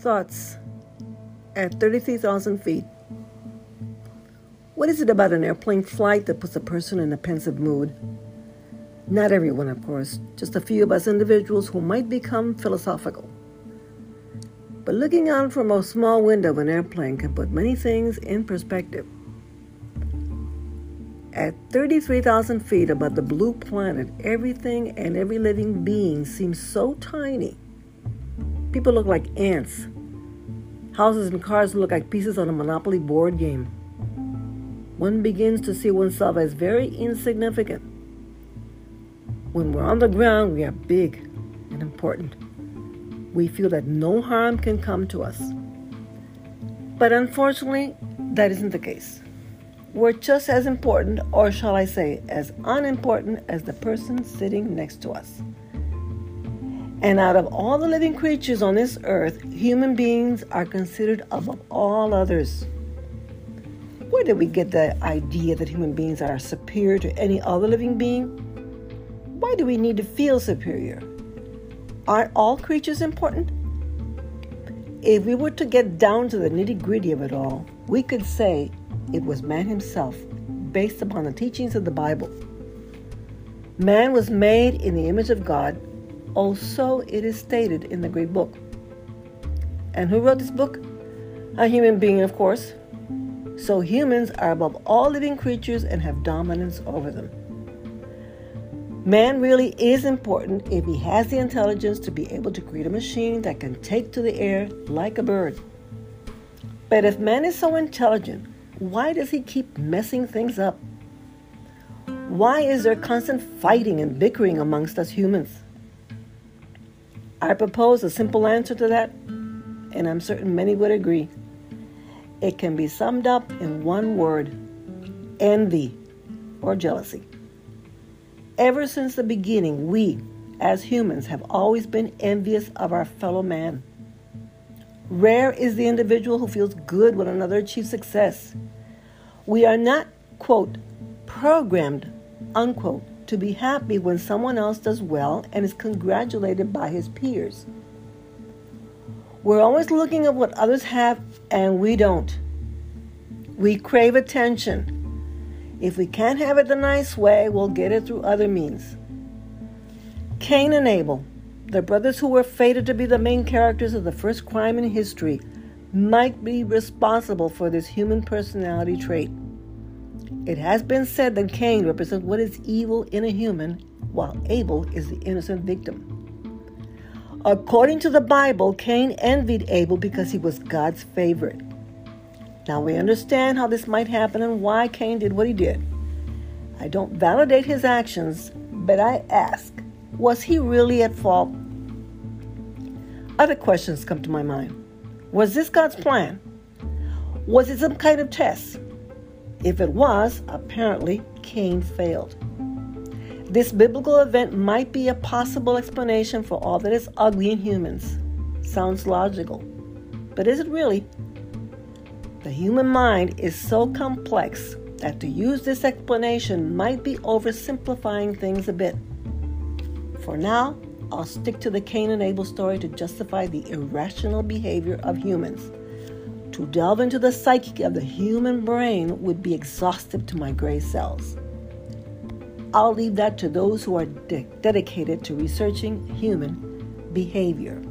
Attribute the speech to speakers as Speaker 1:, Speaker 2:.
Speaker 1: Thoughts at 33,000 feet. What is it about an airplane flight that puts a person in a pensive mood? Not everyone, of course, just a few of us individuals who might become philosophical. But looking out from a small window of an airplane can put many things in perspective. At 33,000 feet above the blue planet, everything and every living being seems so tiny. People look like ants. Houses and cars look like pieces on a Monopoly board game. One begins to see oneself as very insignificant. When we're on the ground, we are big and important. We feel that no harm can come to us. But unfortunately, that isn't the case. We're just as important, or shall I say, as unimportant as the person sitting next to us. And out of all the living creatures on this earth, human beings are considered above all others. Where did we get the idea that human beings are superior to any other living being? Why do we need to feel superior? Aren't all creatures important? If we were to get down to the nitty gritty of it all, we could say it was man himself, based upon the teachings of the Bible. Man was made in the image of God also, it is stated in the great book. And who wrote this book? A human being, of course. So humans are above all living creatures and have dominance over them. Man really is important if he has the intelligence to be able to create a machine that can take to the air like a bird. But if man is so intelligent, why does he keep messing things up? Why is there constant fighting and bickering amongst us humans? I propose a simple answer to that, and I'm certain many would agree. It can be summed up in one word envy or jealousy. Ever since the beginning, we, as humans, have always been envious of our fellow man. Rare is the individual who feels good when another achieves success. We are not, quote, programmed, unquote, to be happy when someone else does well and is congratulated by his peers. We're always looking at what others have and we don't. We crave attention. If we can't have it the nice way, we'll get it through other means. Cain and Abel, the brothers who were fated to be the main characters of the first crime in history, might be responsible for this human personality trait. It has been said that Cain represents what is evil in a human, while Abel is the innocent victim. According to the Bible, Cain envied Abel because he was God's favorite. Now we understand how this might happen and why Cain did what he did. I don't validate his actions, but I ask, was he really at fault? Other questions come to my mind. Was this God's plan? Was it some kind of test? If it was, apparently Cain failed. This biblical event might be a possible explanation for all that is ugly in humans. Sounds logical. But is it really? The human mind is so complex that to use this explanation might be oversimplifying things a bit. For now, I'll stick to the Cain and Abel story to justify the irrational behavior of humans. To delve into the psyche of the human brain would be exhaustive to my gray cells. I'll leave that to those who are de- dedicated to researching human behavior.